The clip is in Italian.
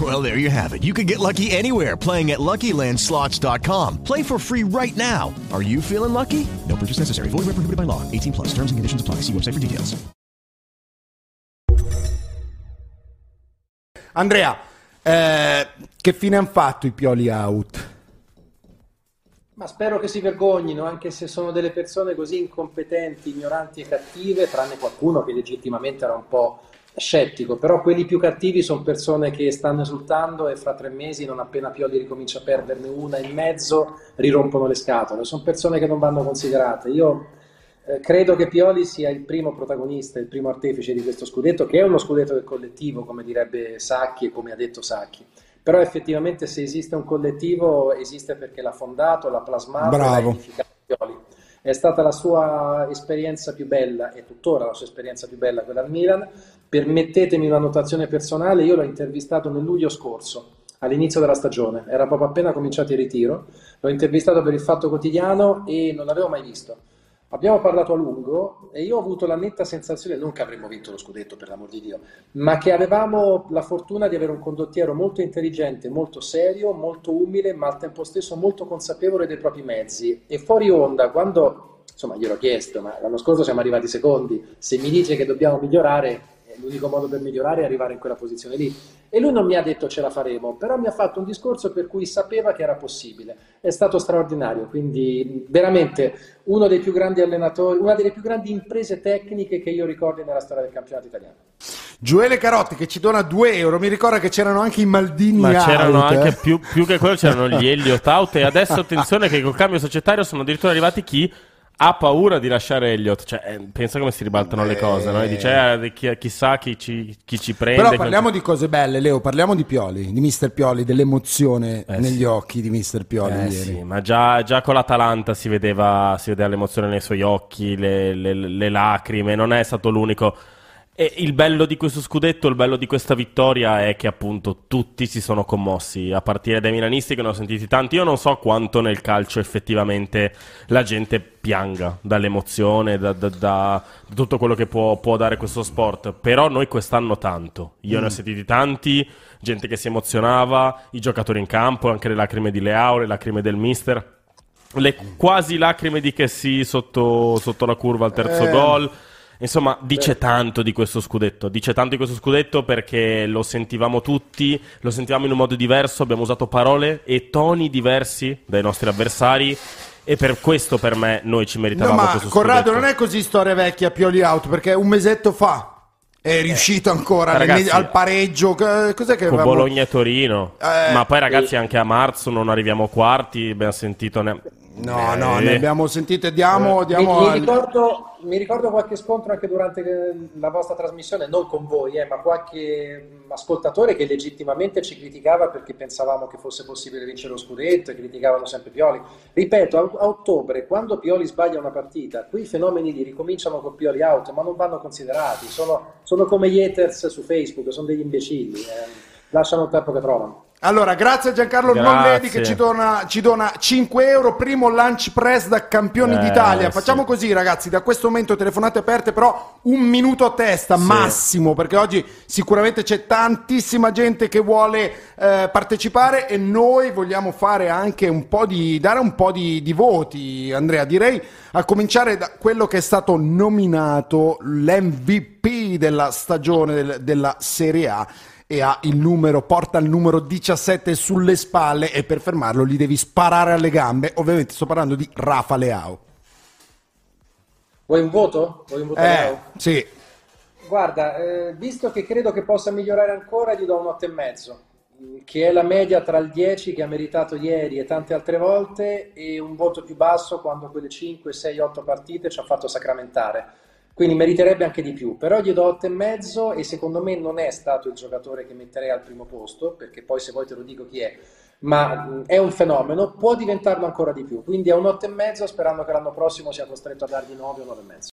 Well, there you have it. You can get lucky anywhere playing at LuckyLandSlots.com. Play for free right now. Are you feeling lucky? No purchase necessary. Void where prohibited by law. 18 plus. Terms and conditions apply. See website for details. Andrea, eh, che fine hanno fatto i Pioli out? Ma spero che si vergognino, anche se sono delle persone così incompetenti, ignoranti e cattive, tranne qualcuno che legittimamente era un po' scettico, però quelli più cattivi sono persone che stanno esultando e fra tre mesi, non appena Pioli ricomincia a perderne una in mezzo, rirompono le scatole. Sono persone che non vanno considerate. Io eh, credo che Pioli sia il primo protagonista, il primo artefice di questo scudetto, che è uno scudetto del collettivo, come direbbe Sacchi e come ha detto Sacchi. Però effettivamente se esiste un collettivo, esiste perché l'ha fondato, l'ha plasmato, l'ha Bravo. edificato Pioli. È stata la sua esperienza più bella e tuttora la sua esperienza più bella quella al Milan. Permettetemi una notazione personale, io l'ho intervistato nel luglio scorso, all'inizio della stagione, era proprio appena cominciato il ritiro, l'ho intervistato per il Fatto Quotidiano e non l'avevo mai visto. Abbiamo parlato a lungo e io ho avuto la netta sensazione, non che avremmo vinto lo scudetto per l'amor di Dio, ma che avevamo la fortuna di avere un condottiero molto intelligente, molto serio, molto umile, ma al tempo stesso molto consapevole dei propri mezzi. E fuori onda, quando, insomma, gliel'ho chiesto, ma l'anno scorso siamo arrivati secondi, se mi dice che dobbiamo migliorare, l'unico modo per migliorare è arrivare in quella posizione lì. E lui non mi ha detto ce la faremo, però mi ha fatto un discorso per cui sapeva che era possibile. È stato straordinario, quindi veramente uno dei più grandi allenatori, una delle più grandi imprese tecniche che io ricordi nella storia del campionato italiano. Gioele Carotti che ci dona 2 euro, mi ricorda che c'erano anche i Maldini Ma c'erano out, anche eh. più, più che quello, c'erano gli Elliot out. E adesso attenzione che col cambio societario sono addirittura arrivati chi ha paura di lasciare Elliot. Cioè, eh, pensa come si ribaltano le cose, no? E dice, eh, chi- chissà chi ci, chi ci prende. Però parliamo di cose belle, Leo, parliamo di Pioli, di Mister Pioli, dell'emozione Eh, negli sì. occhi di Mister Pioli Eh, sì, ma già, già con l'Atalanta si vedeva, si vedeva l'emozione nei suoi occhi, le, le- le lacrime, non è stato l'unico. E il bello di questo scudetto, il bello di questa vittoria è che appunto tutti si sono commossi, a partire dai milanisti che ne ho sentiti tanti. Io non so quanto nel calcio effettivamente la gente pianga dall'emozione, da, da- da- tutto quello che può, può dare questo sport, però noi quest'anno tanto. Io ne ho Mm. sentiti tanti, gente che si emozionava, i giocatori in campo, anche le lacrime di Leao, le lacrime del mister. Le quasi lacrime di Kessi sotto, sotto la curva al terzo Eh. gol. Insomma, dice tanto di questo scudetto. Dice tanto di questo scudetto perché lo sentivamo tutti, lo sentivamo in un modo diverso. Abbiamo usato parole e toni diversi dai nostri avversari. E per questo, per me, noi ci No, meritavamo ma questo Corrado scudetto. non è così storia vecchia Pioli out, perché un mesetto fa è riuscito ancora Eh, Ragazzi, nel- al pareggio. che- Cos'è che Con avevamo... Bologna e Torino. Eh, ma poi, ragazzi, anche a marzo non arriviamo quarti. Abbiamo sentito. Ne... No, no, Eh. ne abbiamo sentito, diamo, diamo mi, mi ricordo, mi ricordo qualche scontro anche durante la vostra trasmissione, non con voi, eh, ma qualche mh, ascoltatore che legittimamente ci criticava perché pensavamo che fosse possibile vincere lo scudetto e criticavano sempre Pioli. Ripeto, a, a ottobre, quando Pioli sbaglia una partita, quei fenomeni lì ricominciano con Pioli out, ma non vanno considerati, sono, sono come gli haters su Facebook, sono degli imbecilli, eh, lasciano il tempo che trovano. Allora, grazie a Giancarlo Grazie. Nonledi che ci dona, ci dona 5 euro, primo lunch press da campioni Eh, d'Italia. sì. Facciamo così ragazzi, da questo momento telefonate aperte, però un minuto a testa Sì. massimo, perché oggi sicuramente c'è tantissima gente che vuole eh, partecipare e noi vogliamo fare anche un po' di, dare un po' di, di voti, Andrea. Direi a cominciare da quello che è stato nominato l'MVP della stagione del- della Serie A e ha il numero, porta il numero 17 sulle spalle e per fermarlo gli devi sparare alle gambe. Ovviamente sto parlando di Rafa Leao. Vuoi un voto? Vuoi un voto? Eh, sì. Guarda, eh, visto che credo che possa migliorare ancora, gli do un 8,5, che è la media tra il 10 che ha meritato ieri e tante altre volte, e un voto più basso quando quelle 5, 6, 8 partite ci ha fatto sacramentare. Quindi meriterebbe anche di più, però gli do 8,5 e secondo me non è stato il giocatore che metterei al primo posto, perché poi se vuoi te lo dico chi è, ma è un fenomeno, può diventarlo ancora di più. Quindi è un 8,5 sperando che l'anno prossimo sia costretto a dargli 9 o 9,5.